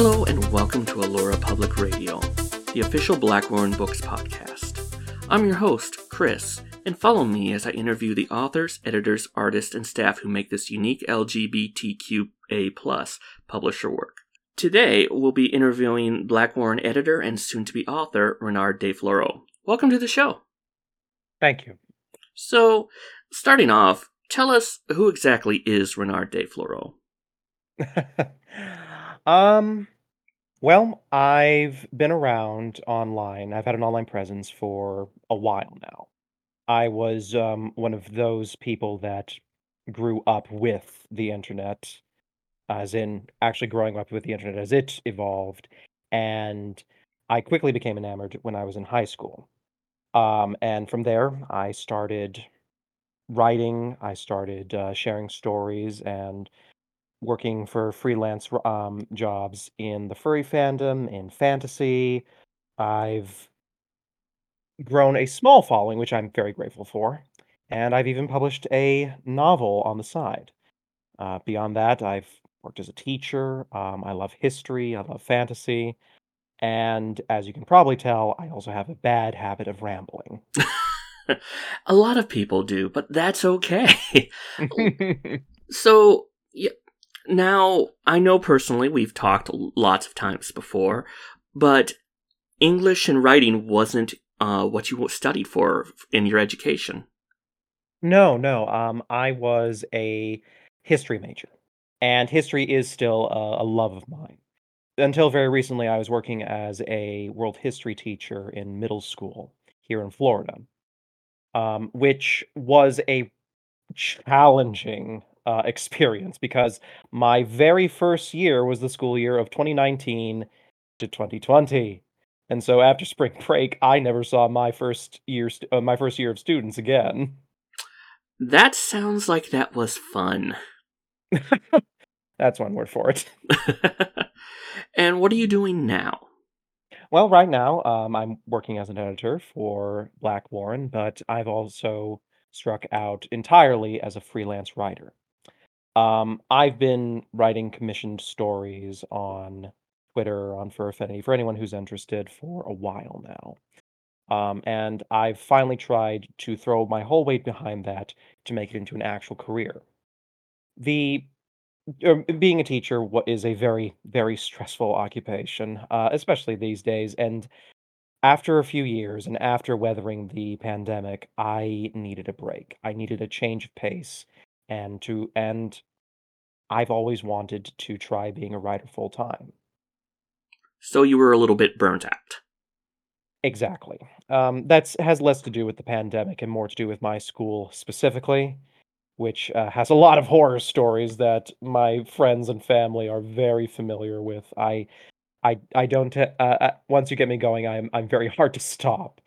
Hello, and welcome to Allora Public Radio, the official Blackwarren Books podcast. I'm your host, Chris, and follow me as I interview the authors, editors, artists, and staff who make this unique LGBTQA publisher work. Today, we'll be interviewing Blackwarren editor and soon to be author Renard De Fleureaux. Welcome to the show. Thank you. So, starting off, tell us who exactly is Renard De Fleureaux? um, well, I've been around online. I've had an online presence for a while now. I was um, one of those people that grew up with the internet, as in actually growing up with the internet as it evolved. And I quickly became enamored when I was in high school. Um, and from there, I started writing, I started uh, sharing stories and working for freelance um, jobs in the furry fandom, in fantasy. I've grown a small following, which I'm very grateful for, and I've even published a novel on the side. Uh, beyond that, I've worked as a teacher. Um, I love history. I love fantasy. And as you can probably tell, I also have a bad habit of rambling. a lot of people do, but that's okay. so, yeah, now I know personally we've talked lots of times before, but English and writing wasn't uh, what you studied for in your education. No, no. Um, I was a history major, and history is still a, a love of mine until very recently, I was working as a world history teacher in middle school here in Florida, um, which was a challenging uh, experience because my very first year was the school year of 2019 to 2020. And so after spring break, I never saw my first year st- uh, my first year of students again. That sounds like that was fun. That's one word for it. and what are you doing now? Well, right now, um, I'm working as an editor for Blackwarren, but I've also struck out entirely as a freelance writer. Um, I've been writing commissioned stories on Twitter, on Fur Affinity, for anyone who's interested for a while now. Um, and I've finally tried to throw my whole weight behind that to make it into an actual career. The um, being a teacher what is a very very stressful occupation uh, especially these days and after a few years and after weathering the pandemic i needed a break i needed a change of pace and to and i've always wanted to try being a writer full time so you were a little bit burnt out exactly um, that's has less to do with the pandemic and more to do with my school specifically which uh, has a lot of horror stories that my friends and family are very familiar with. I, I, I don't. Uh, uh, once you get me going, I'm I'm very hard to stop.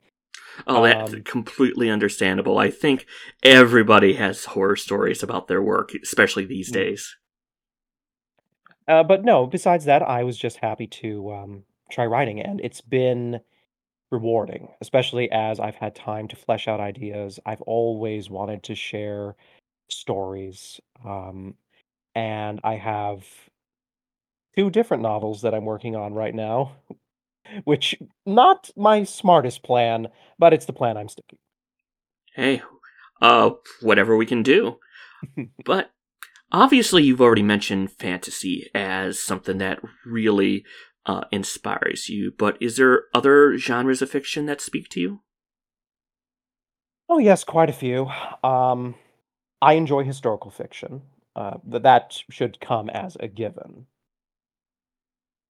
Oh, that's um, completely understandable. I think everybody has horror stories about their work, especially these mm. days. Uh, but no, besides that, I was just happy to um, try writing, and it's been rewarding, especially as I've had time to flesh out ideas. I've always wanted to share stories. Um, and I have two different novels that I'm working on right now, which not my smartest plan, but it's the plan I'm sticking. Hey, uh, whatever we can do. but obviously, you've already mentioned fantasy as something that really uh, inspires you. But is there other genres of fiction that speak to you? Oh yes, quite a few. Um, I enjoy historical fiction. Uh, that should come as a given.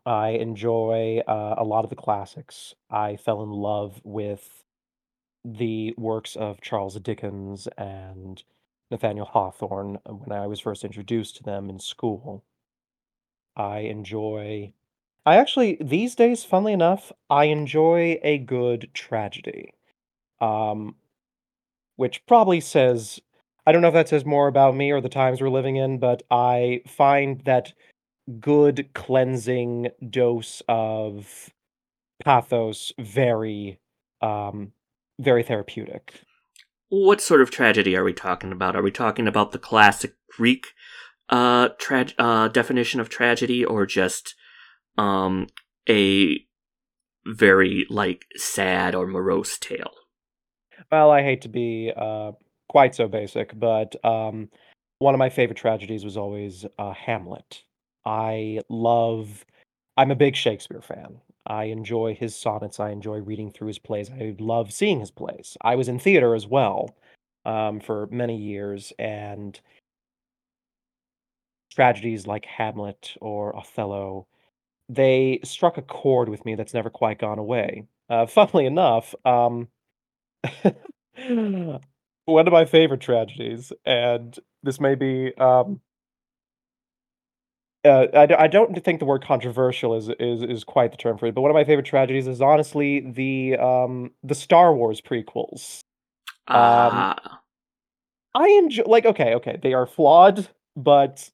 I enjoy uh, a lot of the classics. I fell in love with the works of Charles Dickens and Nathaniel Hawthorne uh, when I was first introduced to them in school. I enjoy. I actually, these days, funnily enough, I enjoy a good tragedy. Um, which probably says I don't know if that says more about me or the times we're living in, but I find that good cleansing dose of pathos very um very therapeutic. What sort of tragedy are we talking about? Are we talking about the classic Greek uh, tra- uh definition of tragedy or just um a very like sad or morose tale. Well, I hate to be uh, quite so basic, but um, one of my favorite tragedies was always uh, Hamlet. I love. I'm a big Shakespeare fan. I enjoy his sonnets. I enjoy reading through his plays. I love seeing his plays. I was in theater as well um, for many years, and tragedies like Hamlet or Othello, they struck a chord with me that's never quite gone away. Uh, funnily enough, um, one of my favorite tragedies, and this may be um, uh, I, I don't think the word controversial is, is is quite the term for it, but one of my favorite tragedies is honestly the um the Star Wars prequels. Um, Ah, I enjoy like okay, okay, they are flawed, but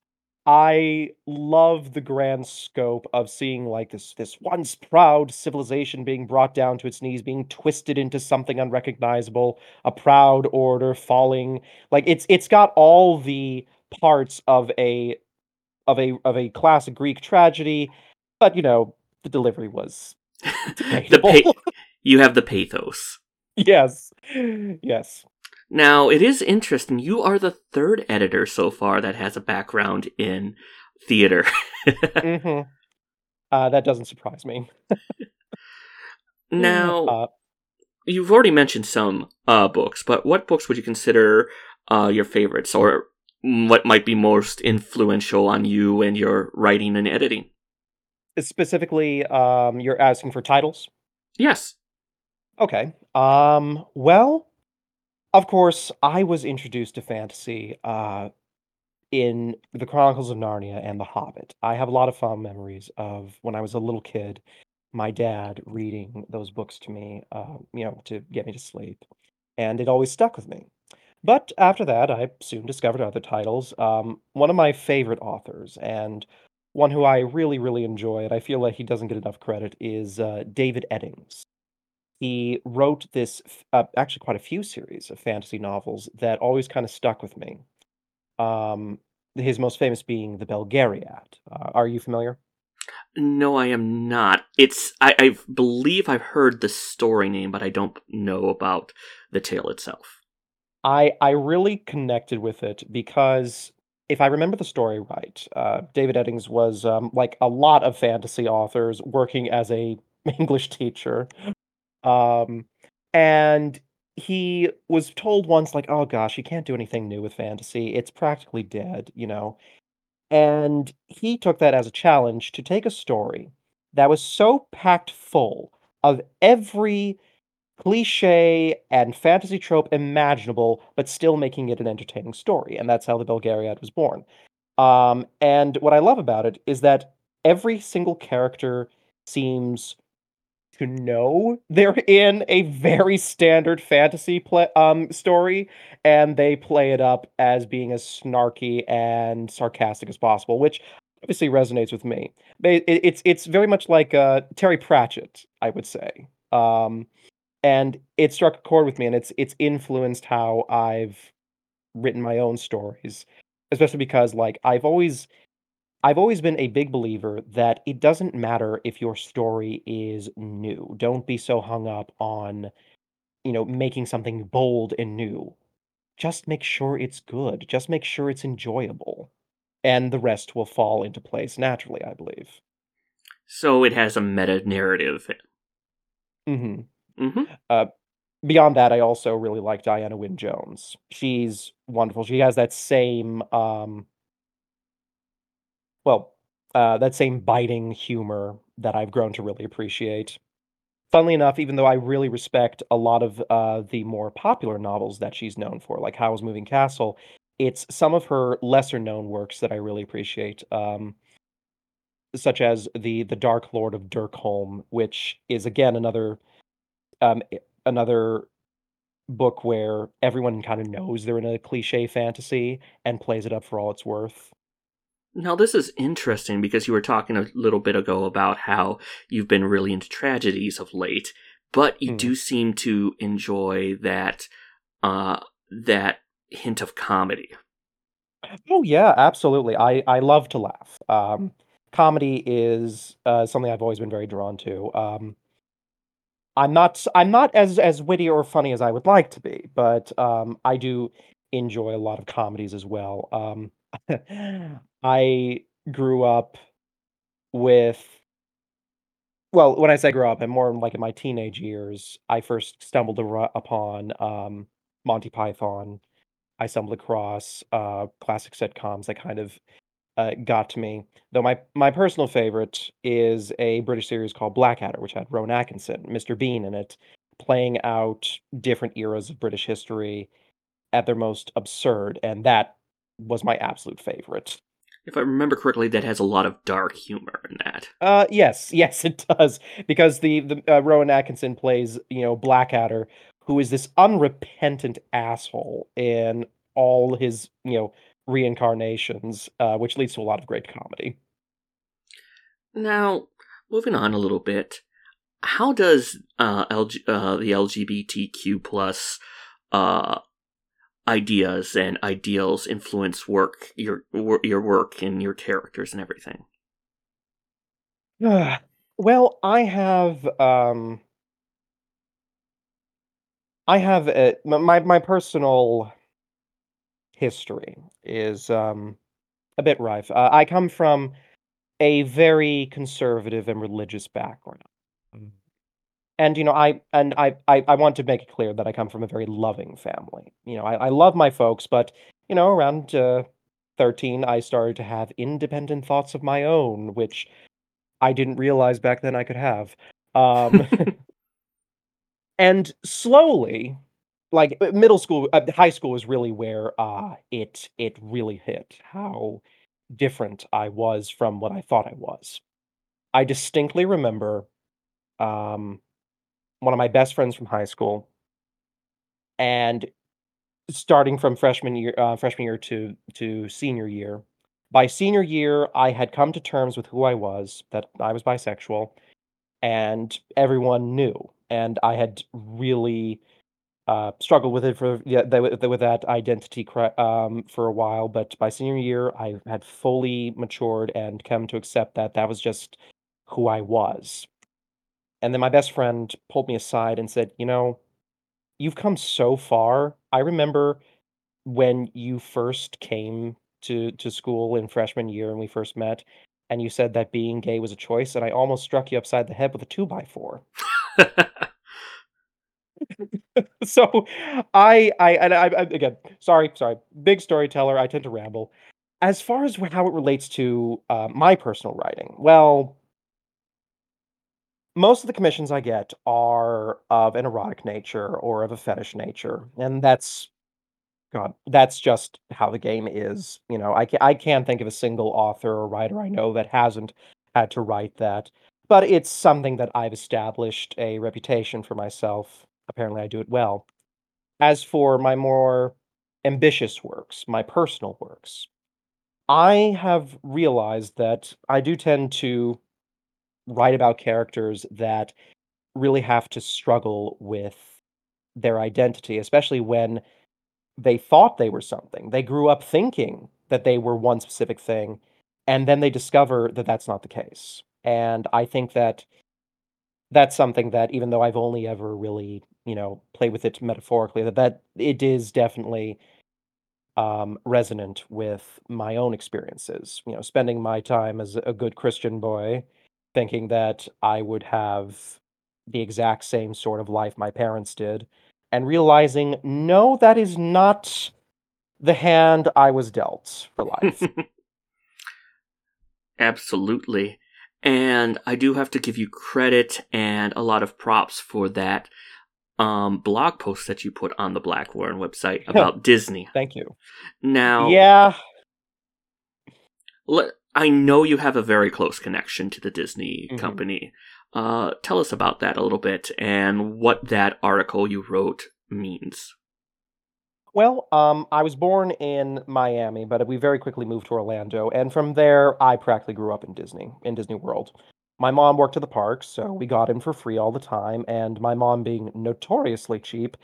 I love the grand scope of seeing like this this once proud civilization being brought down to its knees, being twisted into something unrecognizable, a proud order falling. Like it's it's got all the parts of a of a of a classic Greek tragedy, but you know, the delivery was the pa- you have the pathos. yes. Yes. Now, it is interesting. You are the third editor so far that has a background in theater. hmm Uh, that doesn't surprise me. now, Uh, you've already mentioned some uh, books, but what books would you consider uh, your favorites, or what might be most influential on you and your writing and editing? specifically, um, you're asking for titles. Yes. Okay. Um, well, of course, I was introduced to fantasy uh, in The Chronicles of Narnia and The Hobbit. I have a lot of fond memories of when I was a little kid, my dad reading those books to me, uh, you know, to get me to sleep. And it always stuck with me. But after that, I soon discovered other titles. Um, one of my favorite authors, and one who I really, really enjoy, and I feel like he doesn't get enough credit, is uh, David Eddings. He wrote this, uh, actually, quite a few series of fantasy novels that always kind of stuck with me. Um, his most famous being The Belgariad. Uh, are you familiar? No, I am not. It's I, I believe I've heard the story name, but I don't know about the tale itself. I I really connected with it because if I remember the story right, uh, David Eddings was um, like a lot of fantasy authors working as a English teacher, um, and he was told once like, "Oh gosh, you can't do anything new with fantasy; it's practically dead," you know. And he took that as a challenge to take a story that was so packed full of every cliche and fantasy trope imaginable, but still making it an entertaining story. And that's how the Belgariad was born. Um, and what I love about it is that every single character seems to know they're in a very standard fantasy play, um, story, and they play it up as being as snarky and sarcastic as possible, which obviously resonates with me. It's it's very much like uh, Terry Pratchett, I would say. Um, and it struck a chord with me and it's it's influenced how I've written my own stories especially because like I've always I've always been a big believer that it doesn't matter if your story is new. Don't be so hung up on you know making something bold and new. Just make sure it's good. Just make sure it's enjoyable and the rest will fall into place naturally I believe. So it has a meta narrative. mhm hmm uh beyond that, I also really like Diana Wynne Jones. She's wonderful. She has that same, um, well, uh, that same biting humor that I've grown to really appreciate. Funnily enough, even though I really respect a lot of uh, the more popular novels that she's known for, like Howl's Moving Castle, it's some of her lesser known works that I really appreciate, um, such as the the Dark Lord of Derkholm, which is again another um, another book where everyone kind of knows they're in a cliche fantasy and plays it up for all it's worth. Now this is interesting because you were talking a little bit ago about how you've been really into tragedies of late, but you Mm. do seem to enjoy that uh that hint of comedy. Oh yeah, absolutely. I I love to laugh. Um, comedy is, uh, something I've always been very drawn to, um I'm not I'm not as as witty or funny as I would like to be, but, um, I do enjoy a lot of comedies as well, um, I grew up with well, when I say grew up, I'm more like in my teenage years, I first stumbled upon, um, Monty Python. I stumbled across, uh, classic sitcoms that kind of, uh, got to me. Though my my personal favorite is a British series called Blackadder, which had Rowan Atkinson, Mr. Bean in it, playing out different eras of British history at their most absurd, and that was my absolute favorite. If I remember correctly, that has a lot of dark humor in that. Uh, yes, yes, it does, because the the, uh, Rowan Atkinson plays, you know, Blackadder, who is this unrepentant asshole in all his, you know, reincarnations, uh, which leads to a lot of great comedy. Now, moving on a little bit, how does uh, LG, uh, the LGBTQ plus uh, ideas and ideals influence work your your work and your characters and everything? Well, I have, um I have a my my personal history is, um, a bit rife. Uh, I come from a very conservative and religious background. Mm. And, you know, I and I I I want to make it clear that I come from a very loving family. You know, I I love my folks, but, you know, around, uh, 13, I started to have independent thoughts of my own, which I didn't realize back then I could have. Um, and slowly, like, uh, middle school uh, high school is really where, uh, it it really hit how different I was from what I thought I was. I distinctly remember, um, one of my best friends from high school and starting from freshman year uh, freshman year to to senior year. By senior year, I had come to terms with who I was, that I was bisexual, and everyone knew, and I had really, uh, struggled with it for yeah, with that identity um, for a while, but by senior year, I had fully matured and come to accept that that was just who I was. And then my best friend pulled me aside and said, "You know, you've come so far. I remember when you first came to to school in freshman year and we first met, and you said that being gay was a choice, and I almost struck you upside the head with a 2 by 4." So, I I I I again, sorry, sorry, big storyteller, I tend to ramble. As far as how it relates to, uh, my personal writing, well most of the commissions I get are of an erotic nature or of a fetish nature, and that's God, that's just how the game is, you know, I ca I can't think of a single author or writer I know that hasn't had to write that, but it's something that I've established a reputation for myself. Apparently, I do it well. As for my more ambitious works, my personal works, I have realized that I do tend to write about characters that really have to struggle with their identity, especially when they thought they were something. They grew up thinking that they were one specific thing, and then they discover that that's not the case. And I think that that's something that even though I've only ever really, you know, play with it metaphorically, that that it is definitely, um, resonant with my own experiences, you know, spending my time as a good Christian boy, thinking that I would have the exact same sort of life my parents did, and realizing, no, that is not the hand I was dealt for life. Absolutely. And I do have to give you credit and a lot of props for that um, blog post that you put on the Blackwarren website about Disney. Thank you. Now, Yeah. le- I know you have a very close connection to the Disney Mhm. company. Uh, tell us about that a little bit and what that article you wrote means. Well, um, I was born in Miami, but we very quickly moved to Orlando, and from there, I practically grew up in Disney, in Disney World. My mom worked at the park, so we got in for free all the time, and my mom being notoriously cheap,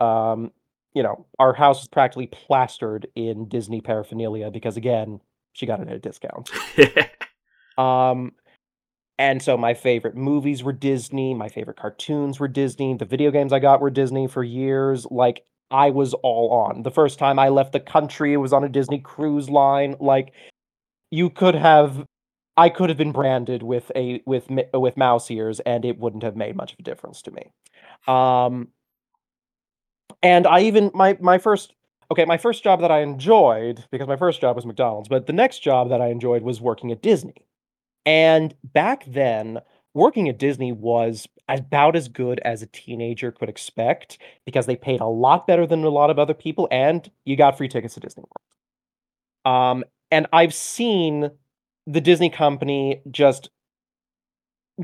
um, you know, our house was practically plastered in Disney paraphernalia because, again, she got it at a discount. Um, and so my favorite movies were Disney, my favorite cartoons were Disney, the video games I got were Disney for years, like, I was all on. The first time I left the country, it was on a Disney cruise line, like, you could have I could have been branded with a with with mouse ears, and it wouldn't have made much of a difference to me. Um and I even my my first okay, my first job that I enjoyed, because my first job was McDonald's, but the next job that I enjoyed was working at Disney. And back then, working at Disney was about as good as a teenager could expect because they paid a lot better than a lot of other people, and you got free tickets to Disney World. Um, and I've seen the Disney company just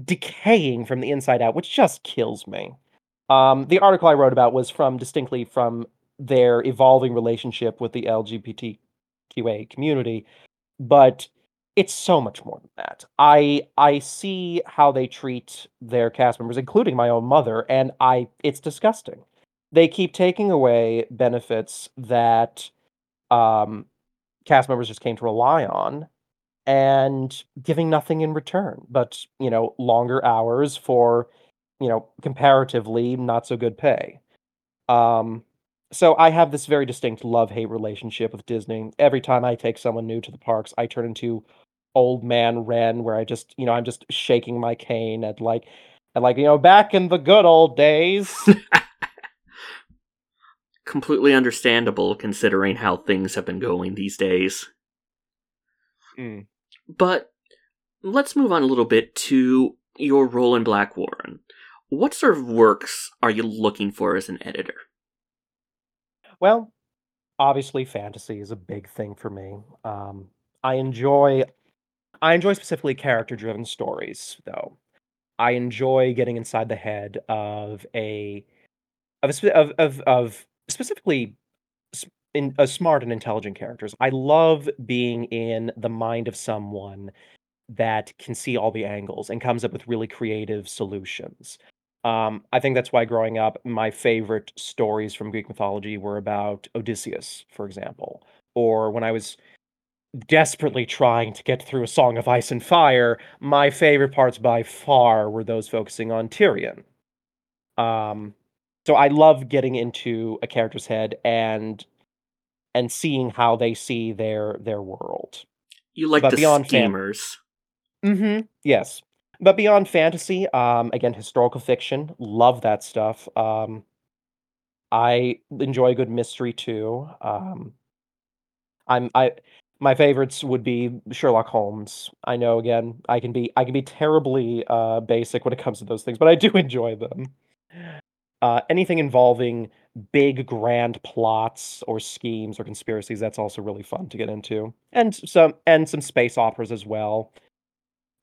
decaying from the inside out, which just kills me. Um, the article I wrote about was from distinctly from their evolving relationship with the LGBTQA community, but it's so much more than that. I I see how they treat their cast members, including my own mother, and I it's disgusting. They keep taking away benefits that um, cast members just came to rely on and giving nothing in return but, you know, longer hours for, you know, comparatively not so good pay. Um, so I have this very distinct love-hate relationship with Disney. Every time I take someone new to the parks, I turn into old man Ren, where I just, you know, I'm just shaking my cane at like, and like, you know, back in the good old days. Completely understandable considering how things have been going these days. Mm. But let's move on a little bit to your role in Blackwarren. What sort of works are you looking for as an editor? Well, obviously, fantasy is a big thing for me. Um, I enjoy, I enjoy specifically character-driven stories, though. I enjoy getting inside the head of a, of a, of of, of specifically in uh, smart and intelligent characters. I love being in the mind of someone that can see all the angles and comes up with really creative solutions. Um, I think that's why growing up, my favorite stories from Greek mythology were about Odysseus, for example. Or when I was desperately trying to get through a Song of Ice and Fire, my favorite parts by far were those focusing on Tyrion. Um, so I love getting into a character's head and and seeing how they see their their world. You like But the beyond fan schemers. Mhm. Yes. But beyond fantasy, um, again, historical fiction, love that stuff. Um, I enjoy a good mystery too. Um, I'm I my favorites would be Sherlock Holmes. I know again, I can be I can be terribly uh basic when it comes to those things, but I do enjoy them. Uh, anything involving big grand plots or schemes or conspiracies, that's also really fun to get into. And some and some space operas as well.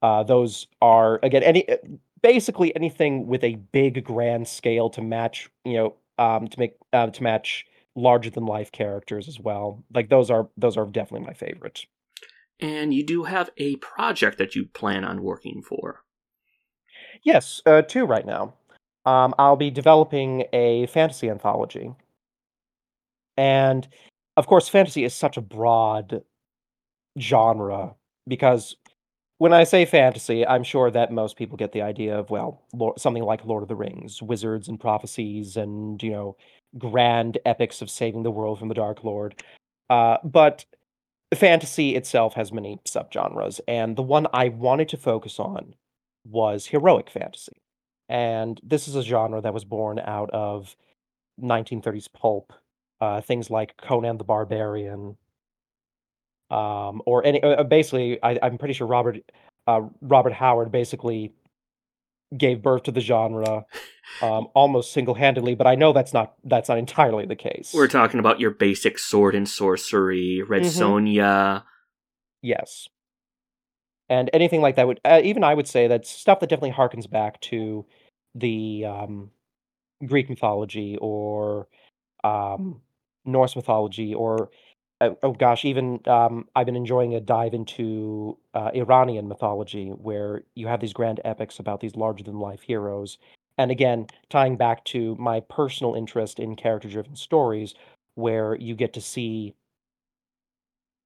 Uh, those are again any uh, basically anything with a big grand scale to match, you know, um, to make uh, to match larger than life characters as well. Like those are those are definitely my favorite. And you do have a project that you plan on working for. Yes, uh, two right now. Um, I'll be developing a fantasy anthology, and of course, fantasy is such a broad genre because when I say fantasy, I'm sure that most people get the idea of, well, lor something like Lord of the Rings, wizards and prophecies and, you know, grand epics of saving the world from the Dark Lord. Uh, but fantasy itself has many subgenres, and the one I wanted to focus on was heroic fantasy. And this is a genre that was born out of 1930s pulp, uh, things like Conan the Barbarian, um, or any uh, basically, I I'm pretty sure Robert uh, Robert Howard basically gave birth to the genre, um, almost single-handedly, but I know that's not that's not entirely the case We're talking about your basic sword and sorcery, Red Mhm. Sonja. Yes. And anything like that would uh, even I would say that stuff that definitely harkens back to the, um, Greek mythology or, um, Norse mythology or, oh oh gosh, even, um, I've been enjoying a dive into, uh, Iranian mythology where you have these grand epics about these larger than life heroes. And again, tying back to my personal interest in character-driven stories where you get to see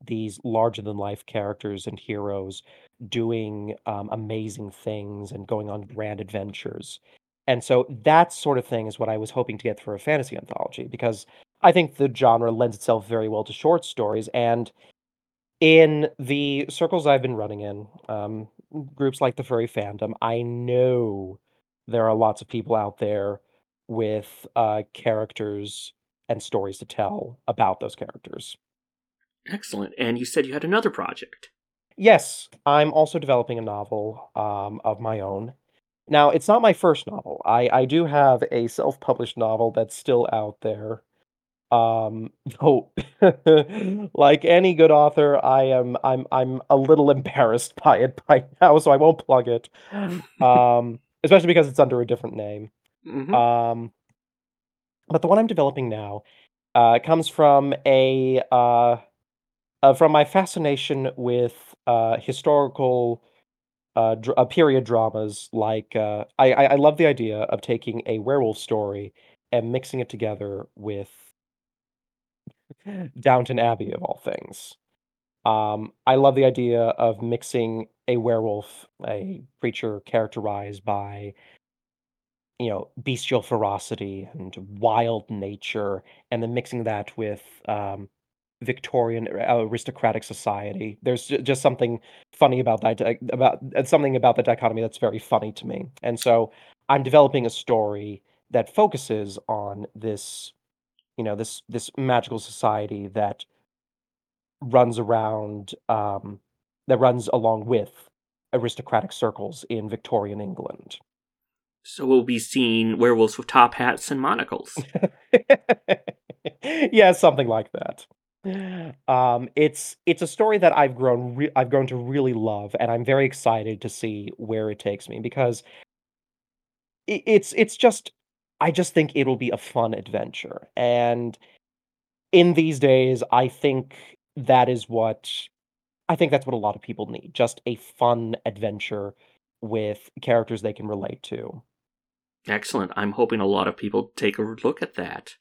these larger than life characters and heroes doing um, amazing things and going on grand adventures. And so that sort of thing is what I was hoping to get for a fantasy anthology because I think the genre lends itself very well to short stories. And in the circles I've been running in, um, groups like the furry fandom, I know there are lots of people out there with uh, characters and stories to tell about those characters. Excellent. And you said you had another project. Yes, I'm also developing a novel um, of my own. Now, it's not my first novel. I, I do have a self published novel that's still out there. Um, though, like any good author, I am I'm I'm a little embarrassed by it by now, so I won't plug it. Um, especially because it's under a different name. hmm Um, but the one I'm developing now uh, comes from a uh, uh, from my fascination with uh, historical uh, dr- uh, period dramas. Like uh, I, I I love the idea of taking a werewolf story and mixing it together with Downton Abbey of all things. Um, I love the idea of mixing a werewolf, a creature characterized by you know, bestial ferocity and wild nature, and then mixing that with um, Victorian uh, aristocratic society. There's just something funny about that, about something about the dichotomy that's very funny to me. And so I'm developing a story that focuses on this, you know, this this magical society that runs around, um, that runs along with aristocratic circles in Victorian England. So we'll be seeing werewolves with top hats and monocles. yeah, something like that. Um, it's it's a story that I've grown re- I've grown to really love, and I'm very excited to see where it takes me because i- it's it's just I just think it'll be a fun adventure, and in these days, I think that is what I think that's what a lot of people need, just a fun adventure with characters they can relate to. Excellent. I'm hoping a lot of people take a look at that.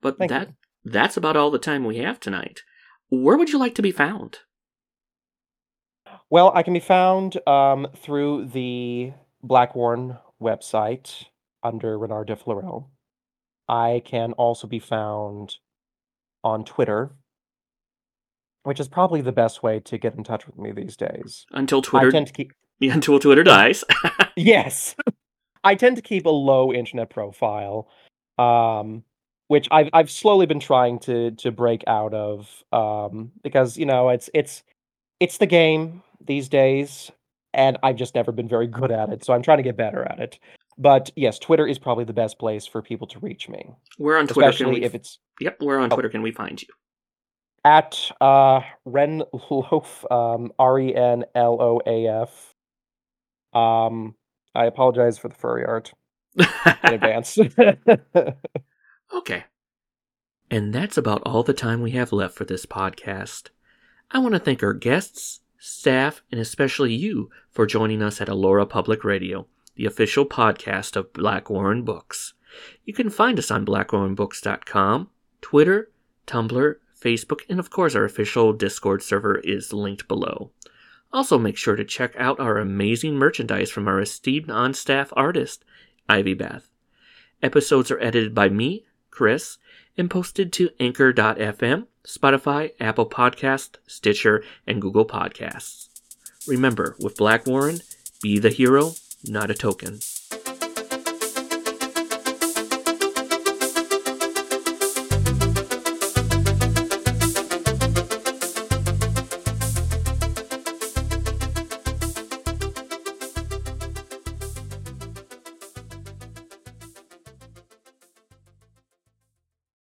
But Thank that you. That's about all the time we have tonight. Where would you like to be found? Well, I can be found um, through the Blackwarren website under Renard de Fleureaux. I can also be found on Twitter, which is probably the best way to get in touch with me these days. Until Twitter, I tend to keep until Twitter dies. yes, I tend to keep a low internet profile, um, which I've I've slowly been trying to to break out of um, because you know it's it's it's the game these days, and I've just never been very good at it. So I'm trying to get better at it. But yes, Twitter is probably the best place for people to reach me, Where on Twitter can especially we if it's Yep, where on Oh. Twitter can we find you? at uh, Ren Loaf, um, R E N L O A F. Um, I apologize for the furry art in advance. Okay. And that's about all the time we have left for this podcast. I want to thank our guests, staff, and especially you for joining us at Allora Public Radio, the official podcast of Blackwarren Books. You can find us on blackwarrenbooks.com, Twitter, Tumblr, Facebook, and of course our official Discord server is linked below. Also make sure to check out our amazing merchandise from our esteemed on-staff artist, Ivy Bath. Episodes are edited by me, Chris, and posted to Anchor.fm, Spotify, Apple Podcast, Stitcher, and Google Podcasts. Remember, with Blackwarren, be the hero, not a token.